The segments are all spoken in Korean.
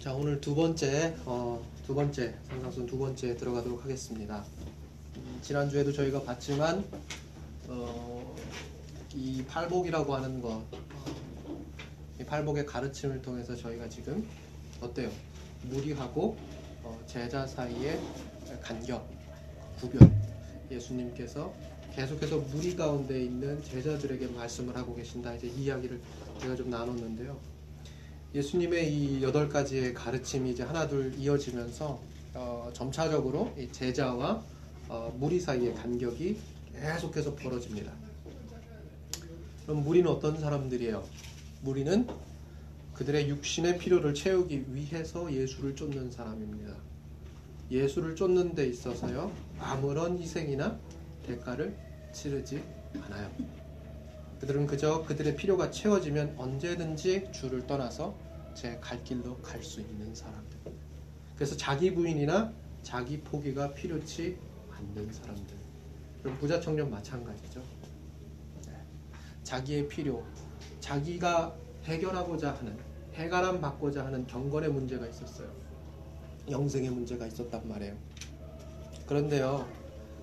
자 오늘 두 번째 어, 두 번째 상상순 두 번째 들어가도록 하겠습니다. 음, 지난 주에도 저희가 봤지만 어, 이 팔복이라고 하는 것, 어, 이 팔복의 가르침을 통해서 저희가 지금 어때요? 무리하고 어, 제자 사이의 간격, 구별, 예수님께서 계속해서 무리 가운데 있는 제자들에게 말씀을 하고 계신다. 이제 이야기를 제가 좀 나눴는데요. 예수님의 이 여덟 가지의 가르침이 이제 하나둘 이어지면서 어, 점차적으로 제자와 어, 무리 사이의 간격이 계속해서 벌어집니다. 그럼 무리는 어떤 사람들이에요? 무리는 그들의 육신의 필요를 채우기 위해서 예수를 쫓는 사람입니다. 예수를 쫓는 데 있어서요 아무런 희생이나 대가를 치르지 않아요. 그들은 그저 그들의 필요가 채워지면 언제든지 주를 떠나서 제 갈 길로 갈 수 있는 사람들. 그래서 자기 부인이나 자기 포기가 필요치 않는 사람들. 그럼 부자 청년 마찬가지죠. 네. 자기의 필요, 자기가 해결하고자 하는 해결함 받고자 하는 경건의 문제가 있었어요. 영생의 문제가 있었단 말이에요. 그런데요,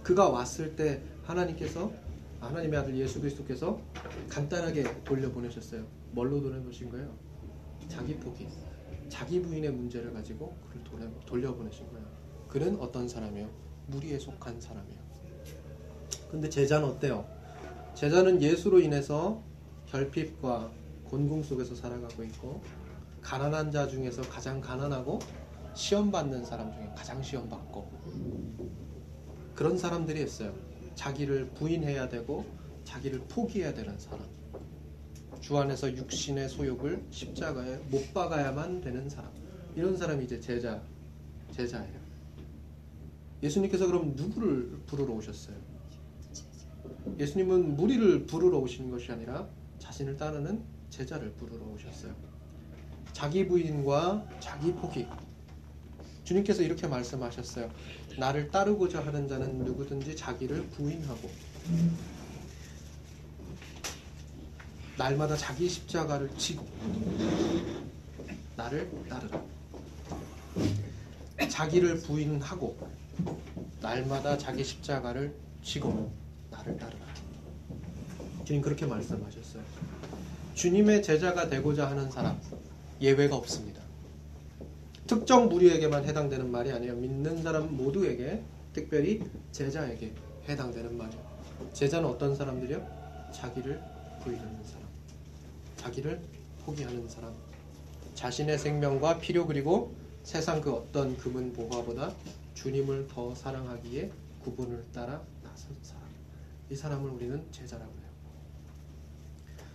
그가 왔을 때 하나님께서 하나님의 아들 예수 그리스도께서 간단하게 돌려보내셨어요. 뭘로 돌려보신 거예요? 자기 포기, 자기 부인의 문제를 가지고 그를 돌려보내신 거예요. 그는 어떤 사람이에요? 무리에 속한 사람이에요. 근데 제자는 어때요? 제자는 예수로 인해서 결핍과 곤궁 속에서 살아가고 있고 가난한 자 중에서 가장 가난하고 시험 받는 사람 중에 가장 시험 받고 그런 사람들이 있어요. 자기를 부인해야 되고 자기를 포기해야 되는 사람. 주 안에서 육신의 소욕을 십자가에 못 박아야만 되는 사람. 이런 사람이 이제 제자, 제자예요. 예수님께서 그럼 누구를 부르러 오셨어요? 예수님은 무리를 부르러 오신 것이 아니라 자신을 따르는 제자를 부르러 오셨어요. 자기 부인과 자기 포기. 주님께서 이렇게 말씀하셨어요. 나를 따르고자 하는 자는 누구든지 자기를 부인하고 날마다 자기 십자가를 지고 나를 따르라. 자기를 부인하고 날마다 자기 십자가를 지고 나를 따르라. 주님 그렇게 말씀하셨어요. 주님의 제자가 되고자 하는 사람 예외가 없습니다. 특정 무리에게만 해당되는 말이 아니에요. 믿는 사람 모두에게 특별히 제자에게 해당되는 말이에요. 제자는 어떤 사람들이요? 자기를 부인하는 사람. 자기를 포기하는 사람, 자신의 생명과 필요 그리고 세상 그 어떤 금은 보화보다 주님을 더 사랑하기에 구분을 따라 나선 사람. 이 사람을 우리는 제자라고 해요.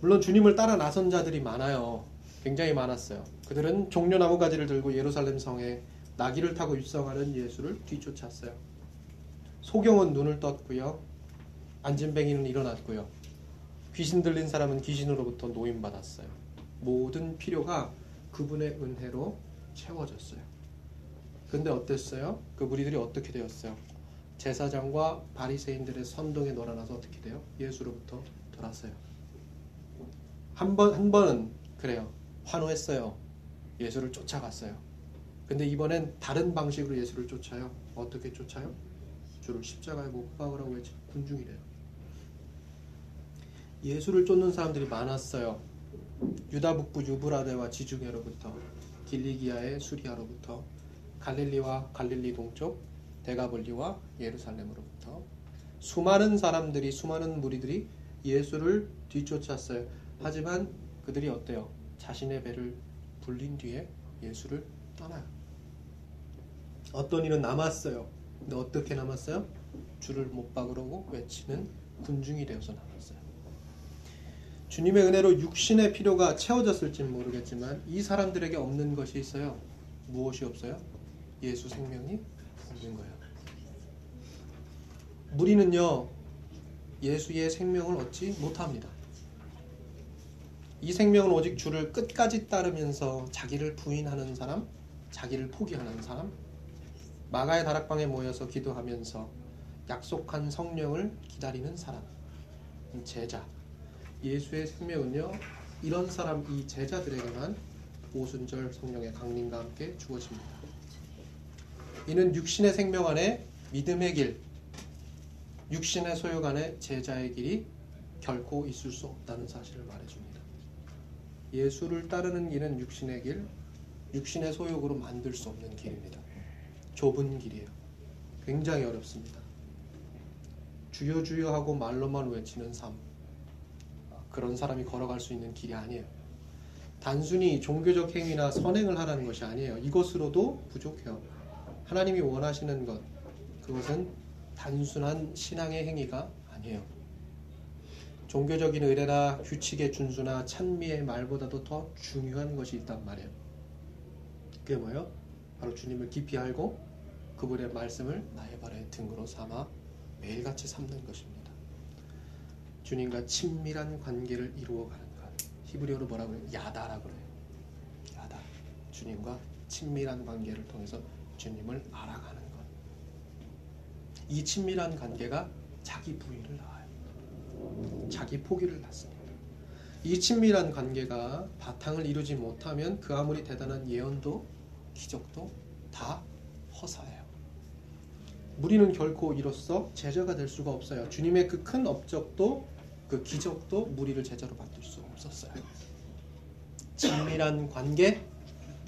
물론 주님을 따라 나선 자들이 많아요. 굉장히 많았어요. 그들은 종려나무 가지를 들고 예루살렘 성에 나귀를 타고 입성하는 예수를 뒤쫓았어요. 소경은 눈을 떴고요. 안진뱅이는 일어났고요. 귀신 들린 사람은 귀신으로부터 노임받았어요. 모든 필요가 그분의 은혜로 채워졌어요. 근데 어땠어요? 그 무리들이 어떻게 되었어요? 제사장과 바리새인들의 선동에 놀아나서 어떻게 돼요? 예수로부터 돌았어요. 한 번, 한 번은 그래요. 환호했어요. 예수를 쫓아갔어요. 근데 이번엔 다른 방식으로 예수를 쫓아요. 어떻게 쫓아요? 주를 십자가에 못 박으라고 외치 군중이래요. 예수를 쫓는 사람들이 많았어요. 유다 북부 유브라데와 지중해로부터 길리기아의 수리아로부터 갈릴리와 갈릴리 동쪽 대가볼리와 예루살렘으로부터 수많은 사람들이 수많은 무리들이 예수를 뒤쫓았어요. 하지만 그들이 어때요? 자신의 배를 불린 뒤에 예수를 떠나요. 어떤 이는 남았어요. 근데 어떻게 남았어요? 주를 못 박으려고 외치는 군중이 되어서 남았어요. 주님의 은혜로 육신의 필요가 채워졌을지는 모르겠지만 이 사람들에게 없는 것이 있어요. 무엇이 없어요? 예수 생명이 없는 거예요. 무리는요, 예수의 생명을 얻지 못합니다. 이 생명은 오직 주를 끝까지 따르면서 자기를 부인하는 사람, 자기를 포기하는 사람, 마가의 다락방에 모여서 기도하면서 약속한 성령을 기다리는 사람, 제자, 예수의 생명은요 이런 사람 이 제자들에게만 오순절 성령의 강림과 함께 주어집니다. 이는 육신의 생명 안에 믿음의 길, 육신의 소욕 안에 제자의 길이 결코 있을 수 없다는 사실을 말해줍니다. 예수를 따르는 길은 육신의 길, 육신의 소욕으로 만들 수 없는 길입니다. 좁은 길이에요. 굉장히 어렵습니다. 주여 주여 하고 말로만 외치는 삶. 그런 사람이 걸어갈 수 있는 길이 아니에요. 단순히 종교적 행위나 선행을 하라는 것이 아니에요. 이것으로도 부족해요. 하나님이 원하시는 것, 그것은 단순한 신앙의 행위가 아니에요. 종교적인 의례나 규칙의 준수나 찬미의 말보다도 더 중요한 것이 있단 말이에요. 그게 뭐예요? 바로 주님을 깊이 알고 그분의 말씀을 나의 발의 등으로 삼아 매일같이 삼는 것입니다. 주님과 친밀한 관계를 이루어가는 것. 히브리어로 뭐라고 해요? 야다라고 그래요. 야다. 주님과 친밀한 관계를 통해서 주님을 알아가는 것. 이 친밀한 관계가 자기 부인을 낳아요. 자기 포기를 낳습니다. 이 친밀한 관계가 바탕을 이루지 못하면 그 아무리 대단한 예언도 기적도 다 허사예요. 무리는 결코 이로써 제자가 될 수가 없어요. 주님의 그 큰 업적도 그 기적도 무리를 제자로 받을 수 없었어요. 친밀한 관계,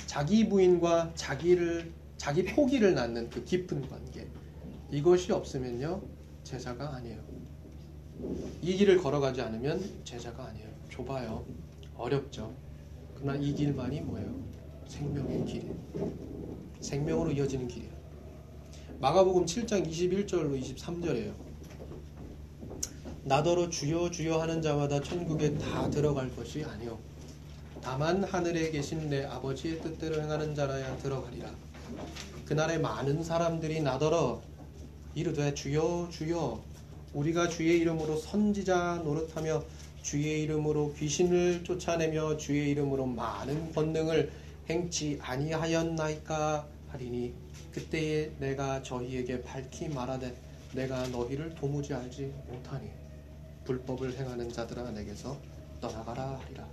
자기 부인과 자기를 자기 포기를 낳는 그 깊은 관계 이것이 없으면요 제자가 아니에요. 이 길을 걸어가지 않으면 제자가 아니에요. 좁아요. 어렵죠. 그러나 이 길만이 뭐예요? 생명의 길이에요. 생명으로 이어지는 길이에요. 마가복음 7장 21절로 23절이에요. 나더러 주여 주여 하는 자마다 천국에 다 들어갈 것이 아니요 다만 하늘에 계신 내 아버지의 뜻대로 행하는 자라야 들어가리라. 그날에 많은 사람들이 나더러 이르되 주여 주여 우리가 주의 이름으로 선지자 노릇하며 주의 이름으로 귀신을 쫓아내며 주의 이름으로 많은 권능을 행치 아니하였나이까 하리니 그때에 내가 저희에게 밝히 말하되 내가 너희를 도무지 알지 못하니 불법을 행하는 자들아 내게서 떠나가라 하리라.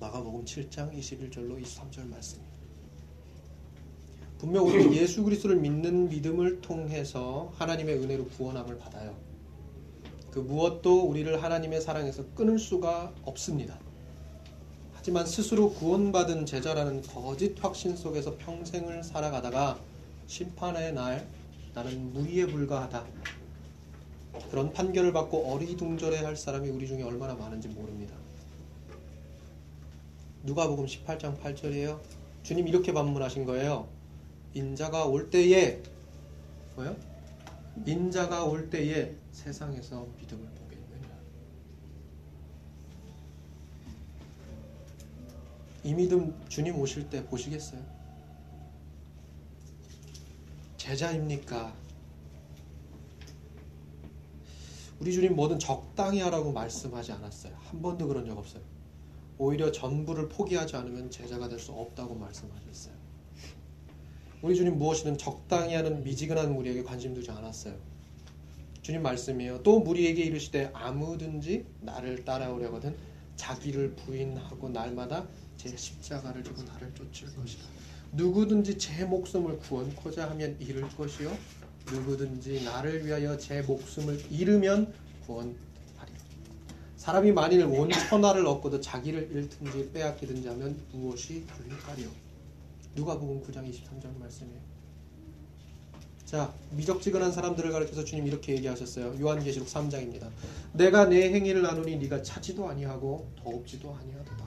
마가복음 7장 21절로 23절 말씀입니다. 분명 우리는 예수 그리스도를 믿는 믿음을 통해서 하나님의 은혜로 구원함을 받아요. 그 무엇도 우리를 하나님의 사랑에서 끊을 수가 없습니다. 하지만 스스로 구원받은 제자라는 거짓 확신 속에서 평생을 살아가다가 심판의 날 나는 무리에 불과하다. 그런 판결을 받고 어리둥절해 할 사람이 우리 중에 얼마나 많은지 모릅니다. 누가복음 18장 8절이에요. 주님 이렇게 반문하신 거예요. 인자가 올 때에 뭐요? 인자가 올 때에 세상에서 믿음을 보겠느냐. 이 믿음 주님 오실 때 보시겠어요? 제자입니까? 우리 주님 뭐든 적당히 하라고 말씀하지 않았어요. 한 번도 그런 적 없어요. 오히려 전부를 포기하지 않으면 제자가 될 수 없다고 말씀하셨어요. 우리 주님 무엇이든 적당히 하는 미지근한 무리에게 관심 두지 않았어요. 주님 말씀이에요. 또 무리에게 이르시되 아무든지 나를 따라오려거든 자기를 부인하고 날마다 제 십자가를 지고 나를 쫓을 것이다. 누구든지 제 목숨을 구원코자 하면 잃을 것이요 누구든지 나를 위하여 제 목숨을 잃으면 구원하리라. 사람이 만일 온 천하를 얻고도 자기를 잃든지 빼앗기든지 하면 무엇이 유익하리요? 누가복음 9장 23절 말씀이에요. 자, 미적지근한 사람들을 가르쳐서 주님 이렇게 얘기하셨어요. 요한계시록 3장입니다. 내가 내 행위를 나누니 네가 차지도 아니하고 더없지도 아니하도다.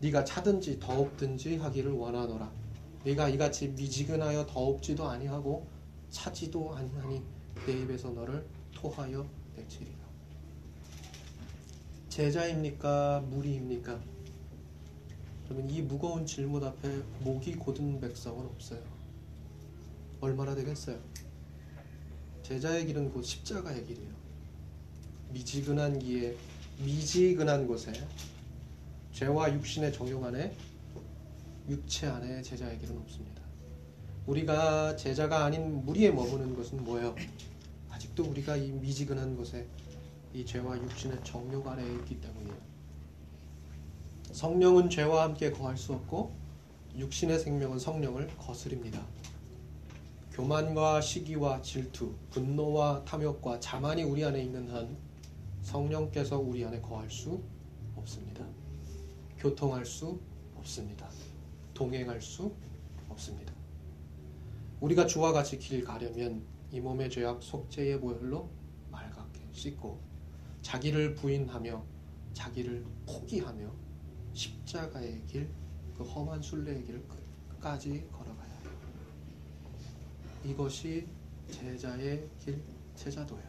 네가 차든지 더없든지 하기를 원하노라. 네가 이같이 미지근하여 더없지도 아니하고 차지도 아니하니 내 입에서 너를 토하여 내치리라. 제자입니까? 무리입니까? 그러면 이 무거운 질문 앞에 목이 곧은 백성은 없어요. 얼마나 되겠어요? 제자의 길은 곧 십자가의 길이에요. 미지근한 기에 미지근한 곳에 죄와 육신의 정욕 안에 육체 안에 제자의 길은 없습니다. 우리가 제자가 아닌 무리에 머무는 것은 뭐예요? 아직도 우리가 이 미지근한 곳에 이 죄와 육신의 정욕 안에 있기 때문이에요. 성령은 죄와 함께 거할 수 없고 육신의 생명은 성령을 거스립니다. 교만과 시기와 질투, 분노와 탐욕과 자만이 우리 안에 있는 한 성령께서 우리 안에 거할 수 없습니다. 교통할 수 없습니다. 동행할 수 없습니다. 우리가 주와 같이 길 가려면 이 몸의 죄악 속죄의 보혈로 말갛게 씻고 자기를 부인하며 자기를 포기하며 십자가의 길, 그 험한 순례의 길을 끝까지 걸어가야 해요. 이것이 제자의 길, 제자도예요.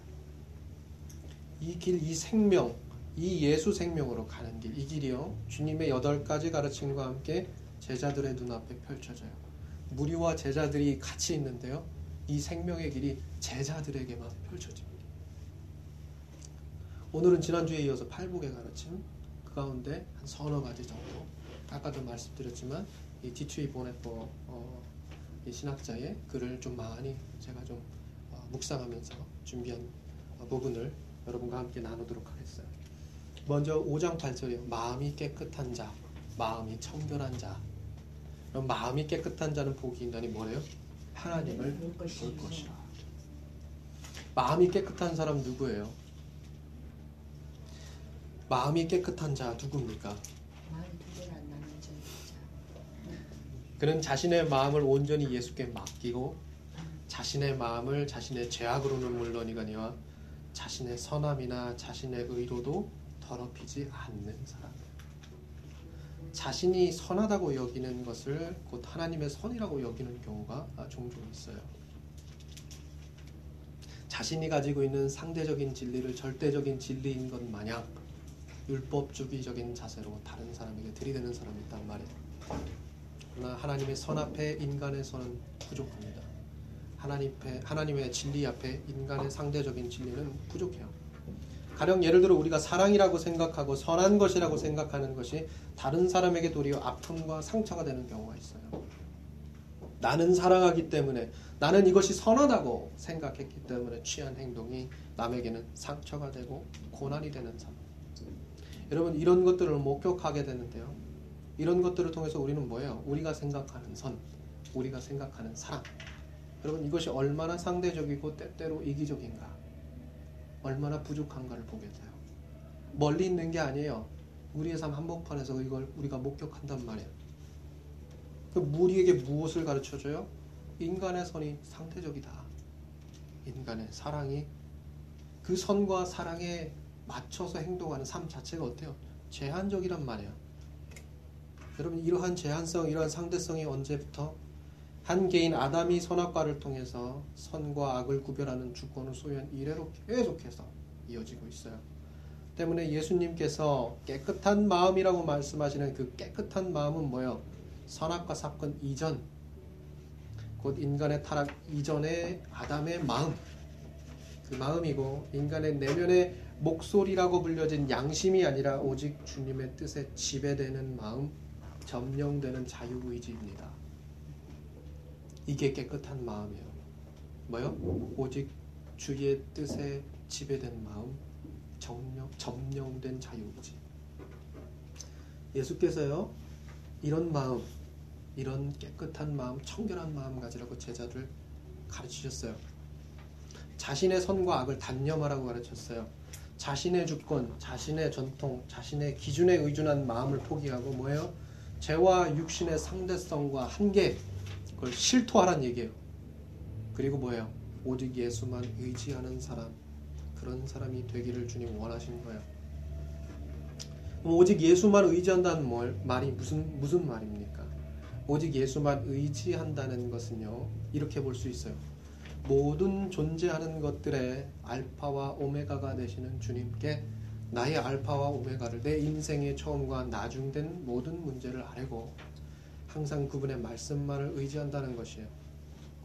이 길, 이 생명, 이 예수 생명으로 가는 길, 이 길이요. 주님의 여덟 가지 가르침과 함께 제자들의 눈앞에 펼쳐져요. 무리와 제자들이 같이 있는데요. 이 생명의 길이 제자들에게만 펼쳐집니다. 오늘은 지난주에 이어서 팔복의 가르침, 그 가운데 한 서너 가지 정도, 아까도 말씀드렸지만 이 디트리히 본회퍼 어, 이 신학자의 글을 좀 많이 제가 좀 어, 묵상하면서 준비한 어, 부분을 여러분과 함께 나누도록 하겠어요. 먼저 5장 8절이요. 마음이 깨끗한 자, 마음이 청결한 자. 그럼 마음이 깨끗한 자는 복이 있다니 뭐래요? 하나님을 볼 것이라. 마음이 깨끗한 사람 누구예요? 마음이 깨끗한 자 누굽니까? 그는 자신의 마음을 온전히 예수께 맡기고 자신의 마음을 자신의 죄악으로는 물론이거니와 자신의 선함이나 자신의 의로도 더럽히지 않는 사람. 자신이 선하다고 여기는 것을 곧 하나님의 선이라고 여기는 경우가 종종 있어요. 자신이 가지고 있는 상대적인 진리를 절대적인 진리인 것 마냥 율법주의적인 자세로 다른 사람에게 들이대는 사람이 있단 말이에요. 그러나 하나님의 선 앞에 선은 부족합니다. 하나님 앞에, 하나님의 진리 앞에 인간의 상대적인 진리는 부족해요. 가령 예를 들어 우리가 사랑이라고 생각하고 선한 것이라고 생각하는 것이 다른 사람에게 도리어 아픔과 상처가 되는 경우가 있어요. 나는 사랑하기 때문에 나는 이것이 선하다고 생각했기 때문에 취한 행동이 남에게는 상처가 되고 고난이 되는 삶. 여러분 이런 것들을 목격하게 되는데요. 이런 것들을 통해서 우리는 뭐예요? 우리가 생각하는 선, 우리가 생각하는 사랑. 여러분 이것이 얼마나 상대적이고 때때로 이기적인가, 얼마나 부족한가를 보게 돼요. 멀리 있는 게 아니에요. 우리의 삶 한복판에서 이걸 우리가 목격한단 말이에요. 그 우리에게 무엇을 가르쳐줘요? 인간의 선이 상대적이다. 인간의 사랑이 그 선과 사랑에 맞춰서 행동하는 삶 자체가 어때요? 제한적이란 말이에요. 여러분 이러한 제한성, 이러한 상대성이 언제부터 한 개인 아담이 선악과를 통해서 선과 악을 구별하는 주권을 소유한 이래로 계속해서 이어지고 있어요. 때문에 예수님께서 깨끗한 마음이라고 말씀하시는 그 깨끗한 마음은 뭐예요? 선악과 사건 이전, 곧 인간의 타락 이전의 아담의 마음, 그 마음이고 인간의 내면의 목소리라고 불려진 양심이 아니라 오직 주님의 뜻에 지배되는 마음, 점령되는 자유의지입니다. 이게 깨끗한 마음이에요. 뭐요? 오직 주의 뜻에 지배된 마음, 점령, 점령된 자유의지. 예수께서요, 이런 마음, 이런 깨끗한 마음, 청결한 마음 가지라고 제자들 가르치셨어요. 자신의 선과 악을 단념하라고 가르쳤어요. 자신의 주권, 자신의 전통, 자신의 기준에 의존한 마음을 포기하고 뭐예요? 죄와 육신의 상대성과 한계, 그걸 실토하란 얘기예요. 그리고 뭐예요? 오직 예수만 의지하는 사람, 그런 사람이 되기를 주님 원하신 거예요. 오직 예수만 의지한다는 말이 무슨 무슨 말입니까? 오직 예수만 의지한다는 것은요 이렇게 볼 수 있어요. 모든 존재하는 것들의 알파와 오메가가 되시는 주님께 나의 알파와 오메가를 내 인생의 처음과 나중된 모든 문제를 알고 항상 그분의 말씀만을 의지한다는 것이에요.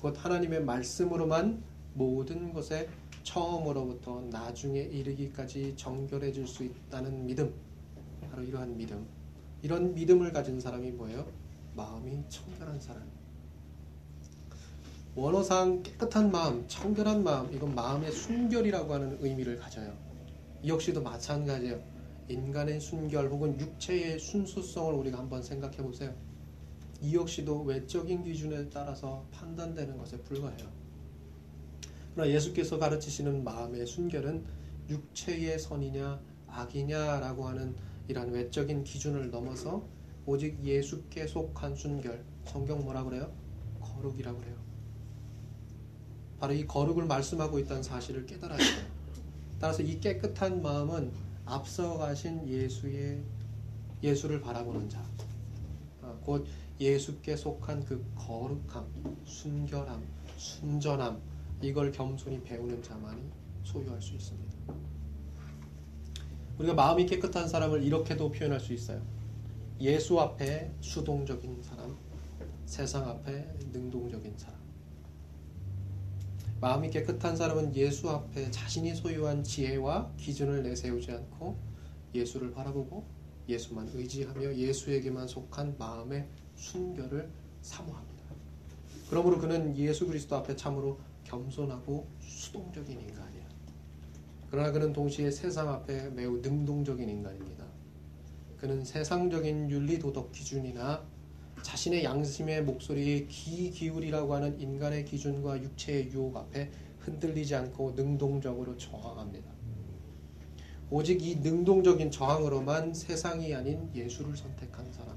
곧 하나님의 말씀으로만 모든 것에 처음으로부터 나중에 이르기까지 정결해질 수 있다는 믿음. 바로 이러한 믿음. 이런 믿음을 가진 사람이 뭐예요? 마음이 청결한 사람. 원어상 깨끗한 마음, 청결한 마음, 이건 마음의 순결이라고 하는 의미를 가져요. 이 역시도 마찬가지예요. 인간의 순결 혹은 육체의 순수성을 우리가 한번 생각해 보세요. 이 역시도 외적인 기준에 따라서 판단되는 것에 불과해요. 그러나 예수께서 가르치시는 마음의 순결은 육체의 선이냐 악이냐라고 하는 이러한 외적인 기준을 넘어서 오직 예수께 속한 순결, 성경 뭐라 그래요? 거룩이라고 그래요. 바로 이 거룩을 말씀하고 있다는 사실을 깨달아야 돼요. 따라서 이 깨끗한 마음은 앞서가신 예수의 예수를 바라보는 자, 아, 곧 예수께 속한 그 거룩함, 순결함, 순전함 이걸 겸손히 배우는 자만이 소유할 수 있습니다. 우리가 마음이 깨끗한 사람을 이렇게도 표현할 수 있어요. 예수 앞에 수동적인 사람, 세상 앞에 능동적인 사람. 마음이 깨끗한 사람은 예수 앞에 자신이 소유한 지혜와 기준을 내세우지 않고 예수를 바라보고 예수만 의지하며 예수에게만 속한 마음의 순결을 사모합니다. 그러므로 그는 예수 그리스도 앞에 참으로 겸손하고 수동적인 인간이야. 그러나 그는 동시에 세상 앞에 매우 능동적인 인간입니다. 그는 세상적인 윤리 도덕 기준이나 자신의 양심의 목소리에 귀 기울이라고 하는 인간의 기준과 육체의 유혹 앞에 흔들리지 않고 능동적으로 저항합니다. 오직 이 능동적인 저항으로만 세상이 아닌 예수를 선택한 사람.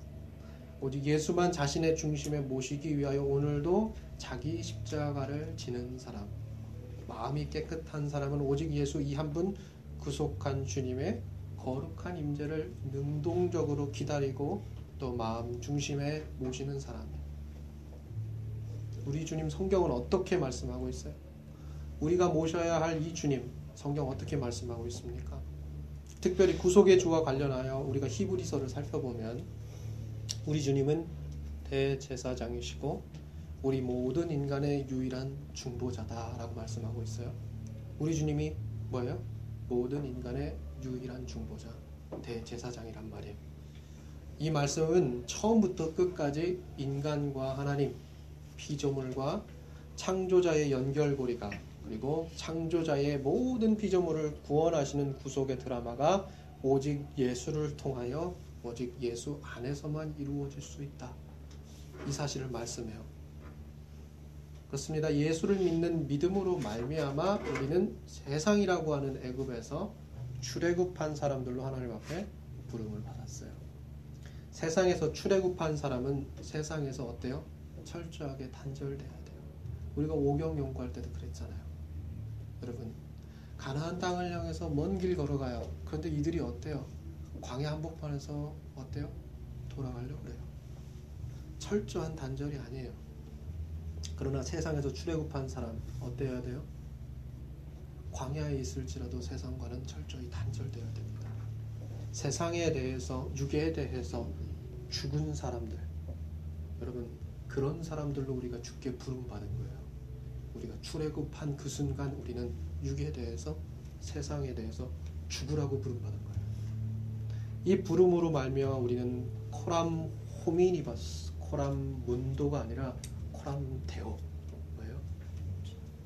오직 예수만 자신의 중심에 모시기 위하여 오늘도 자기 십자가를 지는 사람. 마음이 깨끗한 사람은 오직 예수 이 한 분 구속한 주님의 거룩한 임재를 능동적으로 기다리고 또 마음 중심에 모시는 사람이에요. 우리 주님 성경은 어떻게 말씀하고 있어요? 우리가 모셔야 할 이 주님 성경 어떻게 말씀하고 있습니까? 특별히 구속의 주와 관련하여 우리가 히브리서를 살펴보면 우리 주님은 대제사장이시고 우리 모든 인간의 유일한 중보자다라고 말씀하고 있어요. 우리 주님이 뭐예요? 모든 인간의 유일한 중보자, 대제사장이란 말이에요. 이 말씀은 처음부터 끝까지 인간과 하나님, 피조물과 창조자의 연결고리가 그리고 창조자의 모든 피조물을 구원하시는 구속의 드라마가 오직 예수를 통하여 오직 예수 안에서만 이루어질 수 있다. 이 사실을 말씀해요. 그렇습니다. 예수를 믿는 믿음으로 말미암아 우리는 세상이라고 하는 애굽에서 출애굽한 사람들로 하나님 앞에 부름을 받았어요. 세상에서 출애굽한 사람은 세상에서 어때요? 철저하게 단절돼야 돼요. 우리가 오경 연구할 때도 그랬잖아요. 여러분 가나안 땅을 향해서 먼 길 걸어가요. 그런데 이들이 어때요? 광야 한복판에서 어때요? 돌아가려고 그래요. 철저한 단절이 아니에요. 그러나 세상에서 출애굽한 사람 어때야 돼요? 광야에 있을지라도 세상과는 철저히 단절되어야 됩니다. 세상에 대해서 육에 대해서 죽은 사람들 여러분 그런 사람들로 우리가 죽게 부름 받은 거예요. 우리가 출애굽한 그 순간 우리는 육에 대해서 세상에 대해서 죽으라고 부름 받은 거예요. 이 부름으로 말미암아 우리는 코람 호미니버스 코람 문도가 아니라 코람 데오 뭐예요?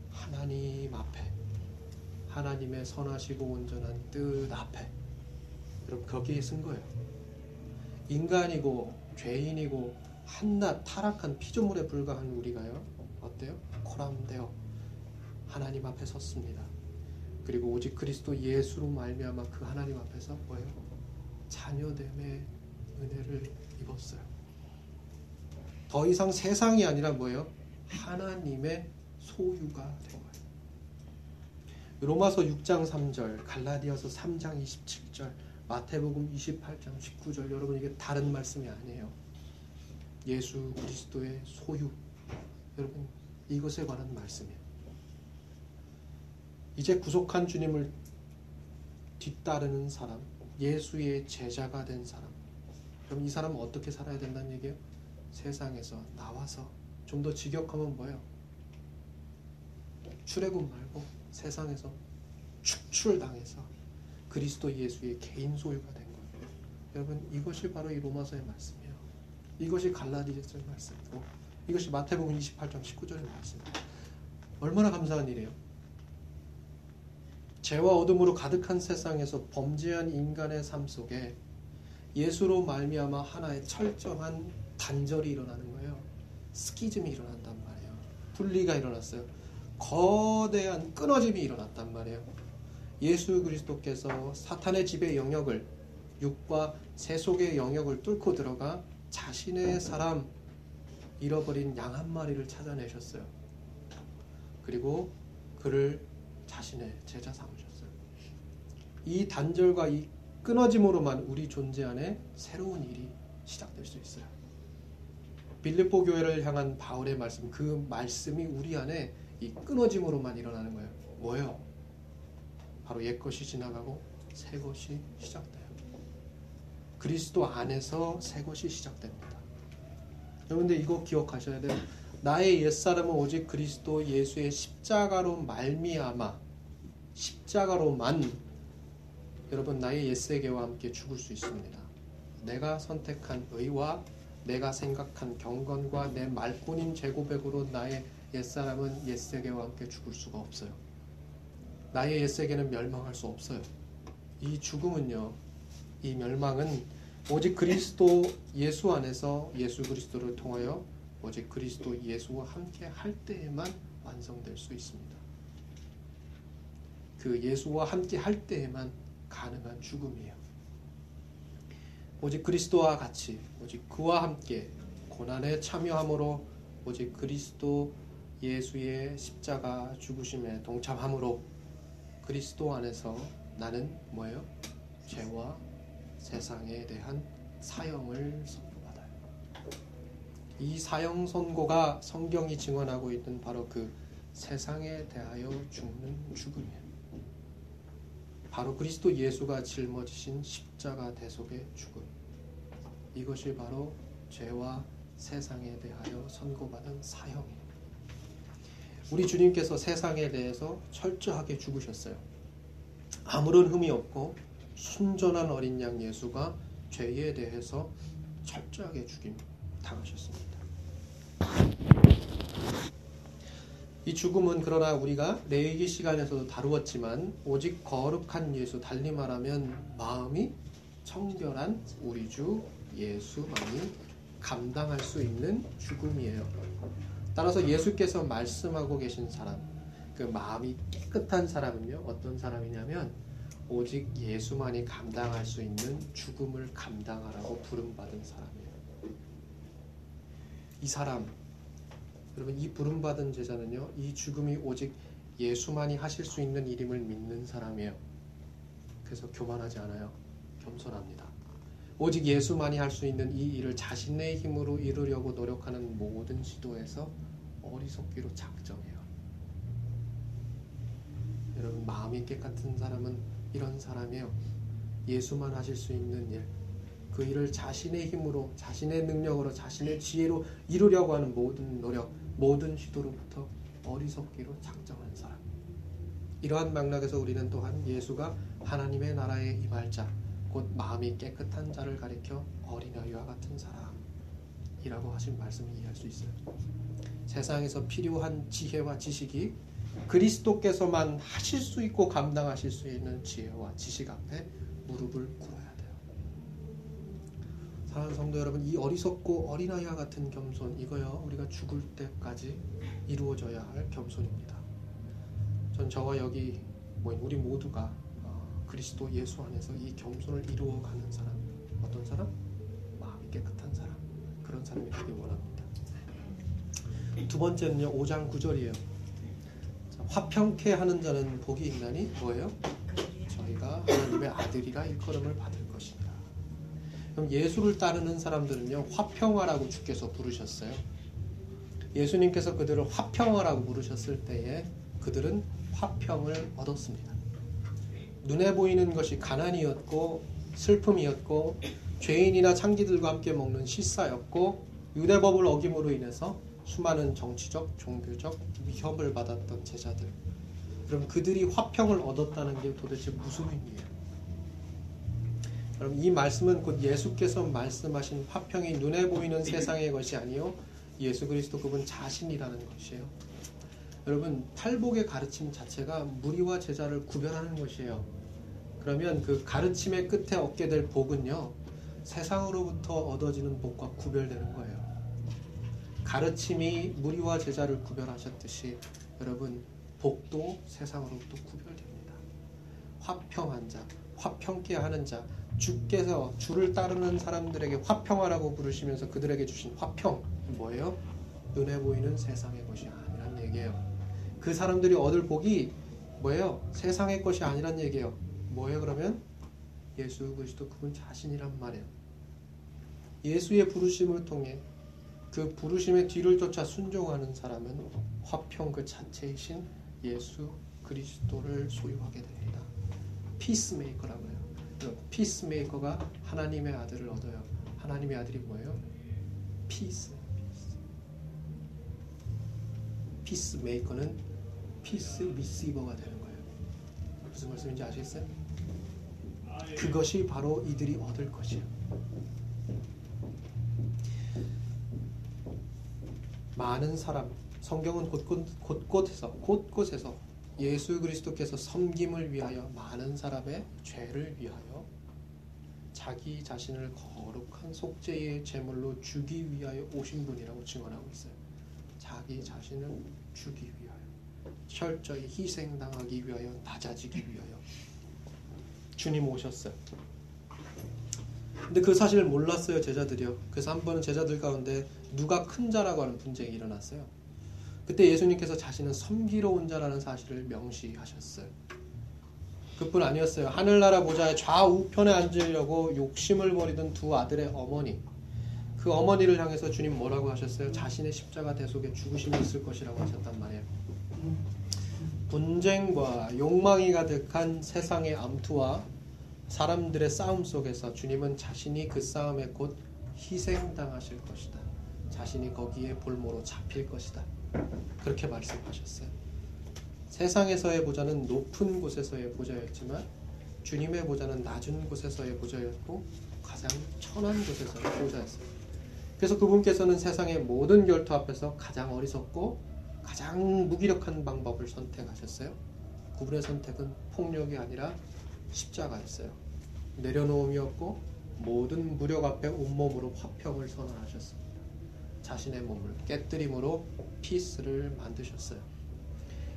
하나님 앞에 하나님의 선하시고 온전한 뜻 앞에 여러분 거기에 쓴 거예요. 인간이고 죄인이고 한낱 타락한 피조물에 불과한 우리가요. 어때요? 코람되어 하나님 앞에 섰습니다. 그리고 오직 그리스도 예수로 말미암아 그 하나님 앞에서 뭐예요? 자녀됨의 은혜를 입었어요. 더 이상 세상이 아니라 뭐예요? 하나님의 소유가 된 거예요. 로마서 6장 3절, 갈라디아서 3장 27절, 마태복음 28장 19절 여러분 이게 다른 말씀이 아니에요. 예수 그리스도의 소유 여러분 이것에 관한 말씀이에요. 이제 구속한 주님을 뒤따르는 사람, 예수의 제자가 된 사람. 그럼 이 사람은 어떻게 살아야 된다는 얘기예요? 세상에서 나와서 좀 더 직역하면 뭐예요? 출애굽 말고 세상에서 축출당해서 그리스도 예수의 개인 소유가 된 거예요. 여러분 이것이 바로 이 로마서의 말씀이에요. 이것이 갈라디아서의 말씀이고 이것이 마태복음 28장 19절의 말씀이에요. 얼마나 감사한 일이에요. 죄와 어둠으로 가득한 세상에서 범죄한 인간의 삶 속에 예수로 말미암아 하나의 철저한 단절이 일어나는 거예요. 스키즘이 일어난단 말이에요. 분리가 일어났어요. 거대한 끊어짐이 일어났단 말이에요. 예수 그리스도께서 사탄의 지배 영역을 육과 새 속의 영역을 뚫고 들어가 자신의 사람 잃어버린 양 한 마리를 찾아내셨어요. 그리고 그를 자신의 제자 삼으셨어요. 이 단절과 이 끊어짐으로만 우리 존재 안에 새로운 일이 시작될 수 있어요. 빌립보 교회를 향한 바울의 말씀, 그 말씀이 우리 안에 이 끊어짐으로만 일어나는 거예요. 뭐예요? 바로 옛 것이 지나가고 새 것이 시작돼요. 그리스도 안에서 새 것이 시작됩니다. 여러분들 이거 기억하셔야 돼요. 나의 옛사람은 오직 그리스도 예수의 십자가로 말미암아 십자가로만 여러분 나의 옛세계와 함께 죽을 수 있습니다. 내가 선택한 의와 내가 생각한 경건과 내 말뿐인 재고백으로 나의 옛사람은 옛세계와 함께 죽을 수가 없어요. 나의 옛세계는 멸망할 수 없어요. 이 죽음은요, 이 멸망은 오직 그리스도 예수 안에서 예수 그리스도를 통하여 오직 그리스도 예수와 함께 할 때에만 완성될 수 있습니다. 그 예수와 함께 할 때에만 가능한 죽음이에요. 오직 그리스도와 같이 오직 그와 함께 고난에 참여함으로 오직 그리스도 예수의 십자가 죽으심에 동참함으로 그리스도 안에서 나는 뭐예요? 죄와 세상에 대한 사형을 선고받아요. 이 사형 선고가 성경이 증언하고 있는 바로 그 세상에 대하여 죽는 죽음이에요. 바로 그리스도 예수가 짊어지신 십자가 대속의 죽음. 이것이 바로 죄와 세상에 대하여 선고받은 사형이에요. 우리 주님께서 세상에 대해서 철저하게 죽으셨어요. 아무런 흠이 없고 순전한 어린 양 예수가 죄에 대해서 철저하게 죽임 당하셨습니다. 이 죽음은 그러나 우리가 레이기 시간에서도 다루었지만 오직 거룩한 예수 달리 말하면 마음이 청결한 우리 주 예수만이 감당할 수 있는 죽음이에요. 따라서 예수께서 말씀하고 계신 사람, 그 마음이 깨끗한 사람은요, 어떤 사람이냐면 오직 예수만이 감당할 수 있는 죽음을 감당하라고 부름받은 사람이에요. 이 사람, 여러분 이 부름받은 제자는요, 이 죽음이 오직 예수만이 하실 수 있는 일임을 믿는 사람이에요. 그래서 교만하지 않아요. 겸손합니다. 오직 예수만이 할 수 있는 이 일을 자신의 힘으로 이루려고 노력하는 모든 시도에서 어리석기로 작정해요. 여러분 마음이 깨끗한 사람은 이런 사람이에요. 예수만 하실 수 있는 일, 그 일을 자신의 힘으로, 자신의 능력으로, 자신의 지혜로 이루려고 하는 모든 노력, 모든 시도로부터 어리석기로 작정한 사람. 이러한 맥락에서 우리는 또한 예수가 하나님의 나라에 임할 자, 곧 마음이 깨끗한 자를 가리켜 어린아이와 같은 사람이라고 하신 말씀을 이해할 수 있어요. 세상에서 필요한 지혜와 지식이 그리스도께서만 하실 수 있고 감당하실 수 있는 지혜와 지식 앞에 무릎을 꿇어야 돼요. 사랑하는 성도 여러분, 이 어리석고 어린아이와 같은 겸손 이거요 우리가 죽을 때까지 이루어져야 할 겸손입니다. 전 저와 여기 뭐 우리 모두가 어, 그리스도 예수 안에서 이 겸손을 이루어가는 사람 어떤 사람? 마음이 깨끗한 사람 그런 사람이 되기 원합니다. 두 번째는요 5장 9절이에요. 화평케 하는 자는 복이 있나니 뭐예요? 저희가 하나님의 아들이라 일컬음을 받을 것입니다. 그럼 예수를 따르는 사람들은요 화평하라고 주께서 부르셨어요. 예수님께서 그들을 화평하라고 부르셨을 때에 그들은 화평을 얻었습니다. 눈에 보이는 것이 가난이었고 슬픔이었고 죄인이나 창기들과 함께 먹는 식사였고 유대법을 어김으로 인해서 수많은 정치적, 종교적 위협을 받았던 제자들. 그럼 그들이 화평을 얻었다는 게 도대체 무슨 의미예요? 여러분 이 말씀은 곧 예수께서 말씀하신 화평이 눈에 보이는 세상의 것이 아니요 예수 그리스도 그분 자신이라는 것이에요. 여러분 팔복의 가르침 자체가 무리와 제자를 구별하는 것이에요. 그러면 그 가르침의 끝에 얻게 될 복은요 세상으로부터 얻어지는 복과 구별되는 거예요. 가르침이 무리와 제자를 구별하셨듯이 여러분 복도 세상으로부터 구별됩니다. 화평한 자, 화평케 하는 자, 주께서 주를 따르는 사람들에게 화평하라고 부르시면서 그들에게 주신 화평 뭐예요? 눈에 보이는 세상의 것이 아니란 얘기예요. 그 사람들이 얻을 복이 뭐예요? 세상의 것이 아니란 얘기예요. 뭐예요 그러면? 예수 그리스도 그분 자신이란 말이에요. 예수의 부르심을 통해 그 부르심의 뒤를 쫓아 순종하는 사람은 화평 그 자체이신 예수 그리스도를 소유하게 됩니다. Peacemaker라고 해요. Peacemaker가 하나님의 아들을 얻어요. 하나님의 아들이 뭐예요? Peace. Peacemaker는 peace receiver가 되는 거예요. 무슨 말씀인지 아시겠어요? 그것이 바로 이들이 얻을 것이에요. 많은 사람, 성경은 곳곳, 곳곳에서 곳곳에서 예수 그리스도께서 섬김을 위하여 많은 사람의 죄를 위하여 자기 자신을 거룩한 속죄의 제물로 주기 위하여 오신 분이라고 증언하고 있어요. 자기 자신을 주기 위하여 철저히 희생당하기 위하여 낮아지기 위하여 주님 오셨어요. 근데 그 사실을 몰랐어요 제자들이요. 그래서 한 번은 제자들 가운데 누가 큰 자라고 하는 분쟁이 일어났어요. 그때 예수님께서 자신은 섬기러 온 자라는 사실을 명시하셨어요. 그뿐 아니었어요. 하늘나라 보좌의 좌우편에 앉으려고 욕심을 버리던 두 아들의 어머니. 그 어머니를 향해서 주님 뭐라고 하셨어요? 자신의 십자가 대속에 죽으심이 있을 것이라고 하셨단 말이에요. 분쟁과 욕망이 가득한 세상의 암투와 사람들의 싸움 속에서 주님은 자신이 그 싸움에 곧 희생당하실 것이다. 자신이 거기에 볼모로 잡힐 것이다. 그렇게 말씀하셨어요. 세상에서의 보좌는 높은 곳에서의 보좌였지만 주님의 보좌는 낮은 곳에서의 보좌였고 가장 천한 곳에서의 보좌였어요. 그래서 그분께서는 세상의 모든 결투 앞에서 가장 어리석고 가장 무기력한 방법을 선택하셨어요. 그분의 선택은 폭력이 아니라 십자가였어요. 내려놓음이었고 모든 무력 앞에 온몸으로 화평을 선언하셨습니다. 자신의 몸을 깨뜨림으로 피스를 만드셨어요.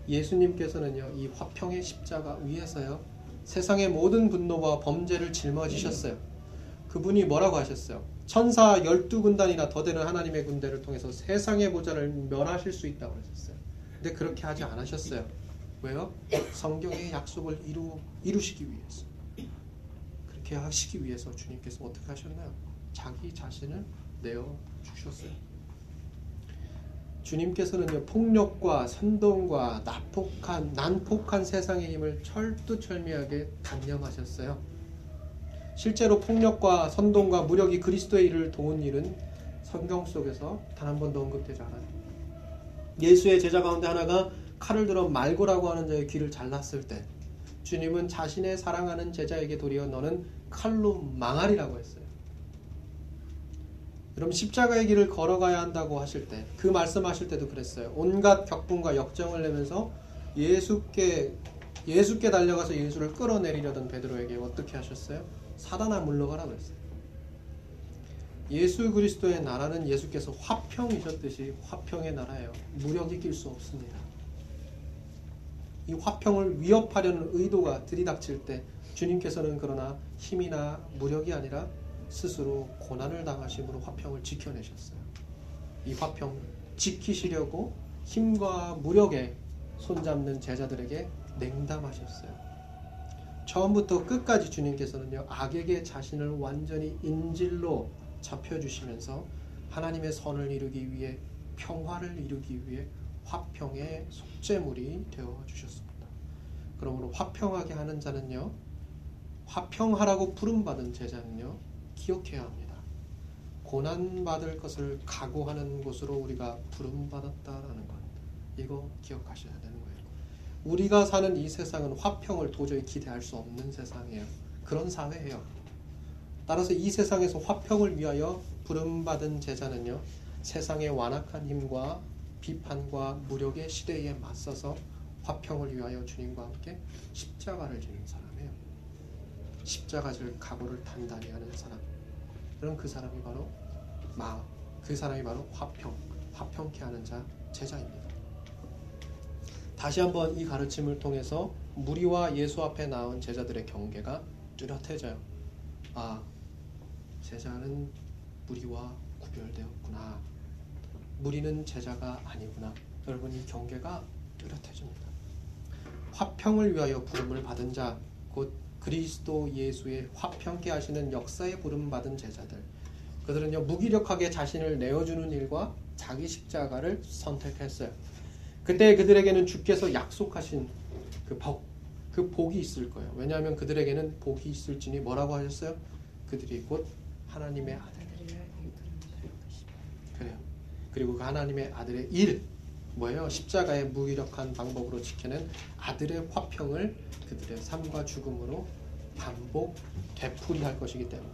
예수님께서는요, 이 화평의 십자가 위에서요, 세상의 모든 분노와 범죄를 짊어지셨어요. 그분이 뭐라고 하셨어요? 천사 열두 군단이나 더 되는 하나님의 군대를 통해서 세상의 보좌를 멸하실 수 있다고 하셨어요. 근데 그렇게 하지 않으셨어요. 왜요? 성경의 약속을 이루, 이루시기 위해서. 그렇게 하시기 위해서 주님께서 어떻게 하셨나요? 자기 자신을 내어 주셨어요. 주님께서는요, 폭력과 선동과 난폭한, 난폭한 세상의 힘을 철두철미하게 단념하셨어요. 실제로 폭력과 선동과 무력이 그리스도의 일을 도운 일은 성경 속에서 단 한 번도 언급되지 않아요. 예수의 제자 가운데 하나가 칼을 들어 말고라고 하는 자의 귀를 잘랐을 때 주님은 자신의 사랑하는 제자에게 도리어 너는 칼로 망하리라고 했어요. 여러분 십자가의 길을 걸어가야 한다고 하실 때 그 말씀하실 때도 그랬어요. 온갖 격분과 역정을 내면서 예수께 예수께 달려가서 예수를 끌어내리려던 베드로에게 어떻게 하셨어요? 사단아 물러가라 그랬어요. 예수 그리스도의 나라는 예수께서 화평이셨듯이 화평의 나라예요. 무력이 낄 수 없습니다. 이 화평을 위협하려는 의도가 들이닥칠 때 주님께서는 그러나 힘이나 무력이 아니라 스스로 고난을 당하심으로 화평을 지켜내셨어요. 이 화평 지키시려고 힘과 무력에 손잡는 제자들에게 냉담하셨어요. 처음부터 끝까지 주님께서는요, 악에게 자신을 완전히 인질로 잡혀주시면서 하나님의 선을 이루기 위해 평화를 이루기 위해 화평의 속죄물이 되어 주셨습니다. 그러므로 화평하게 하는 자는요, 화평하라고 부름받은 제자는요, 기억해야 합니다. 고난받을 것을 각오하는 곳으로 우리가 부름받았다라는 것. 이거 기억하셔야 거예요. 우리가 사는 이 세상은 화평을 도저히 기대할 수 없는 세상이에요. 그런 사회예요. 따라서 이 세상에서 화평을 위하여 부름받은 제자는요, 세상의 완악한 힘과 비판과 무력의 시대에 맞서서 화평을 위하여 주님과 함께 십자가를 지는 사람이에요. 십자가질 각오를 단단히 하는 사람. 그럼 그 사람이 바로 마, 그 사람이 바로 화평, 화평케 하는 자 제자입니다. 다시 한번 이 가르침을 통해서 무리와 예수 앞에 나온 제자들의 경계가 뚜렷해져요. 아, 제자는 무리와 구별되었구나. 무리는 제자가 아니구나. 여러분 이 경계가 뚜렷해집니다. 화평을 위하여 부름을 받은 자, 곧 그리스도 예수의 화평케 하시는 역사에 부름 받은 제자들. 그들은요 무기력하게 자신을 내어주는 일과 자기 십자가를 선택했어요. 그때 그들에게는 주께서 약속하신 그 복, 그 복이 있을 거예요. 왜냐하면 그들에게는 복이 있을지니 뭐라고 하셨어요? 그들이 곧 하나님의 아들. 그래요. 그리고 그 하나님의 아들의 일 뭐예요? 십자가의 무기력한 방법으로 지켜낸 아들의 화평을 그들의 삶과 죽음으로 반복 되풀이할 것이기 때문에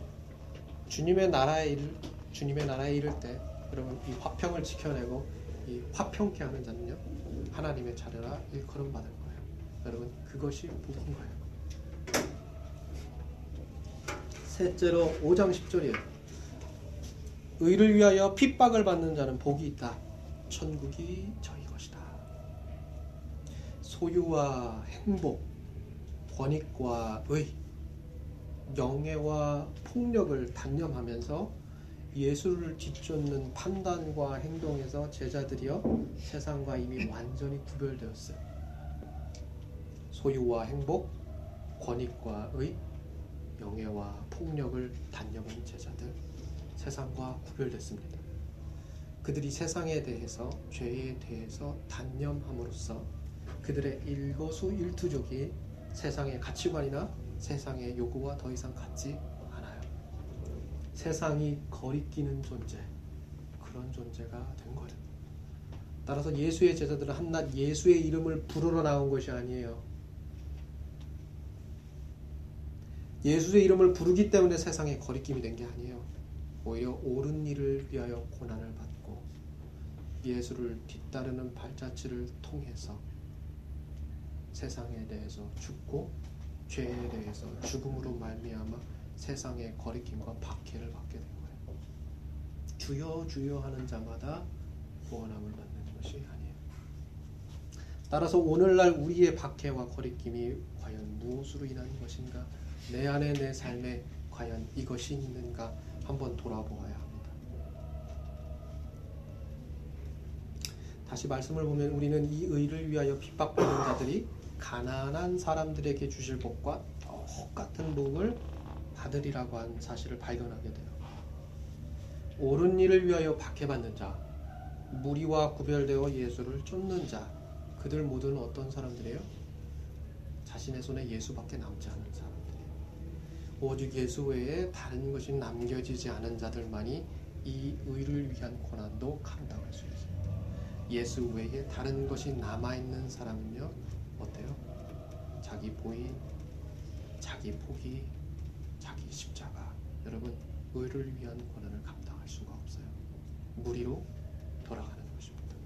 주님의 나라의 일, 주님의 나라에 이를 때 여러분 이 화평을 지켜내고 이 화평케 하는 자는요 하나님의 자녀라 일컬음 받을 거예요. 여러분 그것이 복인 거예요. 셋째로 5장 10절이에요. 의를 위하여 핍박을 받는 자는 복이 있다. 천국이 저희 것이다. 소유와 행복, 권익과 의, 영예와 폭력을 단념하면서 예수를 뒤쫓는 판단과 행동에서 제자들이여 세상과 이미 완전히 구별되었어요. 소유와 행복, 권익과 의, 영예와 폭력을 단념한 제자들 세상과 구별됐습니다. 그들이 세상에 대해서 죄에 대해서 단념함으로써 그들의 일거수일투족이 세상의 가치관이나 세상의 요구와 더 이상 같지. 세상이 거리끼는 존재 그런 존재가 된 거예요. 따라서 예수의 제자들은 한낱 예수의 이름을 부르러 나온 것이 아니에요. 예수의 이름을 부르기 때문에 세상에 거리낌이 된 게 아니에요. 오히려 옳은 일을 위하여 고난을 받고 예수를 뒤따르는 발자취를 통해서 세상에 대해서 죽고 죄에 대해서 죽음으로 말미암아 세상의 거리낌과 박해를 받게 된 거예요. 주여 주여 하는 자마다 구원함을 받는 것이 아니에요. 따라서 오늘날 우리의 박해와 거리낌이 과연 무엇으로 인한 것인가? 내 안에 내 삶에 과연 이것이 있는가 한번 돌아보아야 합니다. 다시 말씀을 보면 우리는 이 의를 위하여 핍박받는 자들이 가난한 사람들에게 주실 복과 똑같은 복을 받으리라고 한 사실을 발견하게 돼요. 옳은 일을 위하여 박해받는 자, 무리와 구별되어 예수를 쫓는 자, 그들 모두는 어떤 사람들이에요? 자신의 손에 예수밖에 남지 않은 사람들이에요. 오직 예수 외에 다른 것이 남겨지지 않은 자들만이 이 의를 위한 고난도 감당할 수 있습니다. 예수 외에 다른 것이 남아있는 사람은요, 어때요? 자기 보인, 자기 포기, 십자가. 여러분, 의를 위한 고난을 감당할 수가 없어요. 무리로 돌아가는 것입니다.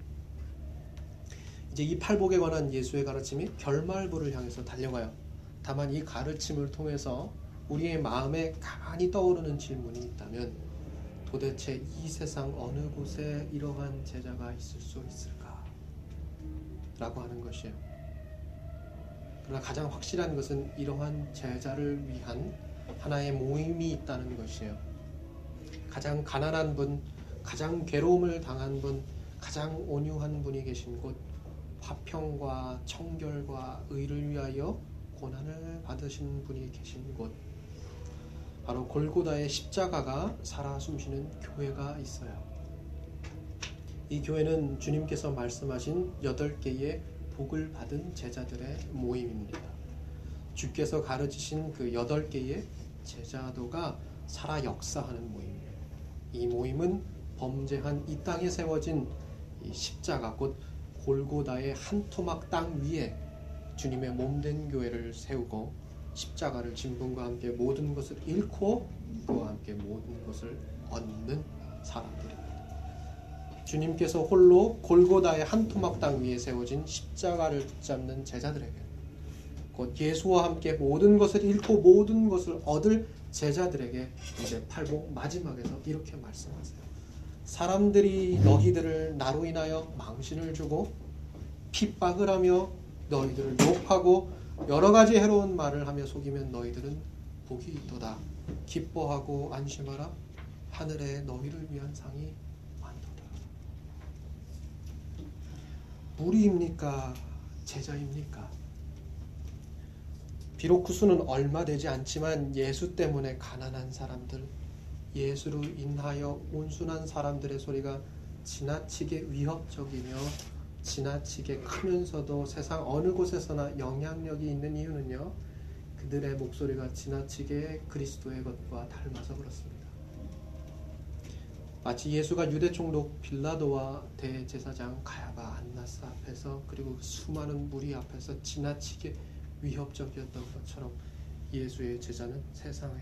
이제 이 팔복에 관한 예수의 가르침이 결말부를 향해서 달려가요. 다만 이 가르침을 통해서 우리의 마음에 가만히 떠오르는 질문이 있다면 도대체 이 세상 어느 곳에 이러한 제자가 있을 수 있을까? 라고 하는 것이에요. 그러나 가장 확실한 것은 이러한 제자를 위한 하나의 모임이 있다는 것이에요. 가장 가난한 분, 가장 괴로움을 당한 분, 가장 온유한 분이 계신 곳, 화평과 청결과 의를 위하여 고난을 받으신 분이 계신 곳, 바로 골고다의 십자가가 살아 숨쉬는 교회가 있어요. 이 교회는 주님께서 말씀하신 여덟 개의 복을 받은 제자들의 모임입니다. 주께서 가르치신 그 여덟 개의 제자도가 살아 역사하는 모임이에요. 이 모임은 범죄한 이 땅에 세워진 이 십자가 곧 골고다의 한 토막 땅 위에 주님의 몸된 교회를 세우고 십자가를 진분과 함께 모든 것을 잃고 그와 함께 모든 것을 얻는 사람들입니다. 주님께서 홀로 골고다의 한 토막 땅 위에 세워진 십자가를 붙잡는 제자들에게 곧 예수와 함께 모든 것을 잃고 모든 것을 얻을 제자들에게 이제 팔복 마지막에서 이렇게 말씀하세요. 사람들이 너희들을 나로 인하여 망신을 주고 핍박을 하며 너희들을 욕하고 여러 가지 해로운 말을 하며 속이면 너희들은 복이 있도다. 기뻐하고 안심하라. 하늘에 너희를 위한 상이 많도다. 무리입니까? 제자입니까? 비록 그 수는 얼마 되지 않지만 예수 때문에 가난한 사람들, 예수로 인하여 온순한 사람들의 소리가 지나치게 위협적이며 지나치게 크면서도 세상 어느 곳에서나 영향력이 있는 이유는요. 그들의 목소리가 지나치게 그리스도의 것과 닮아서 그렇습니다. 마치 예수가 유대 총독 빌라도와 대제사장 가야바 안나스 앞에서 그리고 수많은 무리 앞에서 지나치게 위협적이었던 것처럼 예수의 제자는 세상에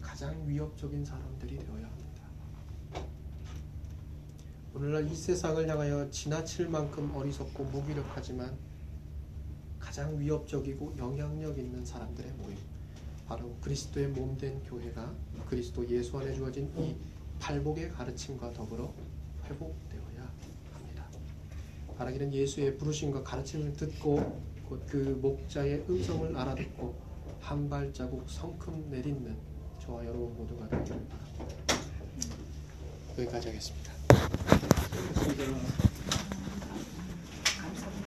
가장 위협적인 사람들이 되어야 합니다. 오늘날 이 세상을 향하여 지나칠 만큼 어리석고 무기력하지만 가장 위협적이고 영향력 있는 사람들의 모임. 바로 그리스도의 몸된 교회가 그리스도 예수 안에 주어진 이 팔복의 가르침과 더불어 회복되어야 합니다. 바라기는 예수의 부르심과 가르침을 듣고 곧 그 목자의 음성을 알아듣고 한 발자국 성큼 내딛는 저와 여러분 모두가 되기를 바랍니다. 여기까지 하겠습니다.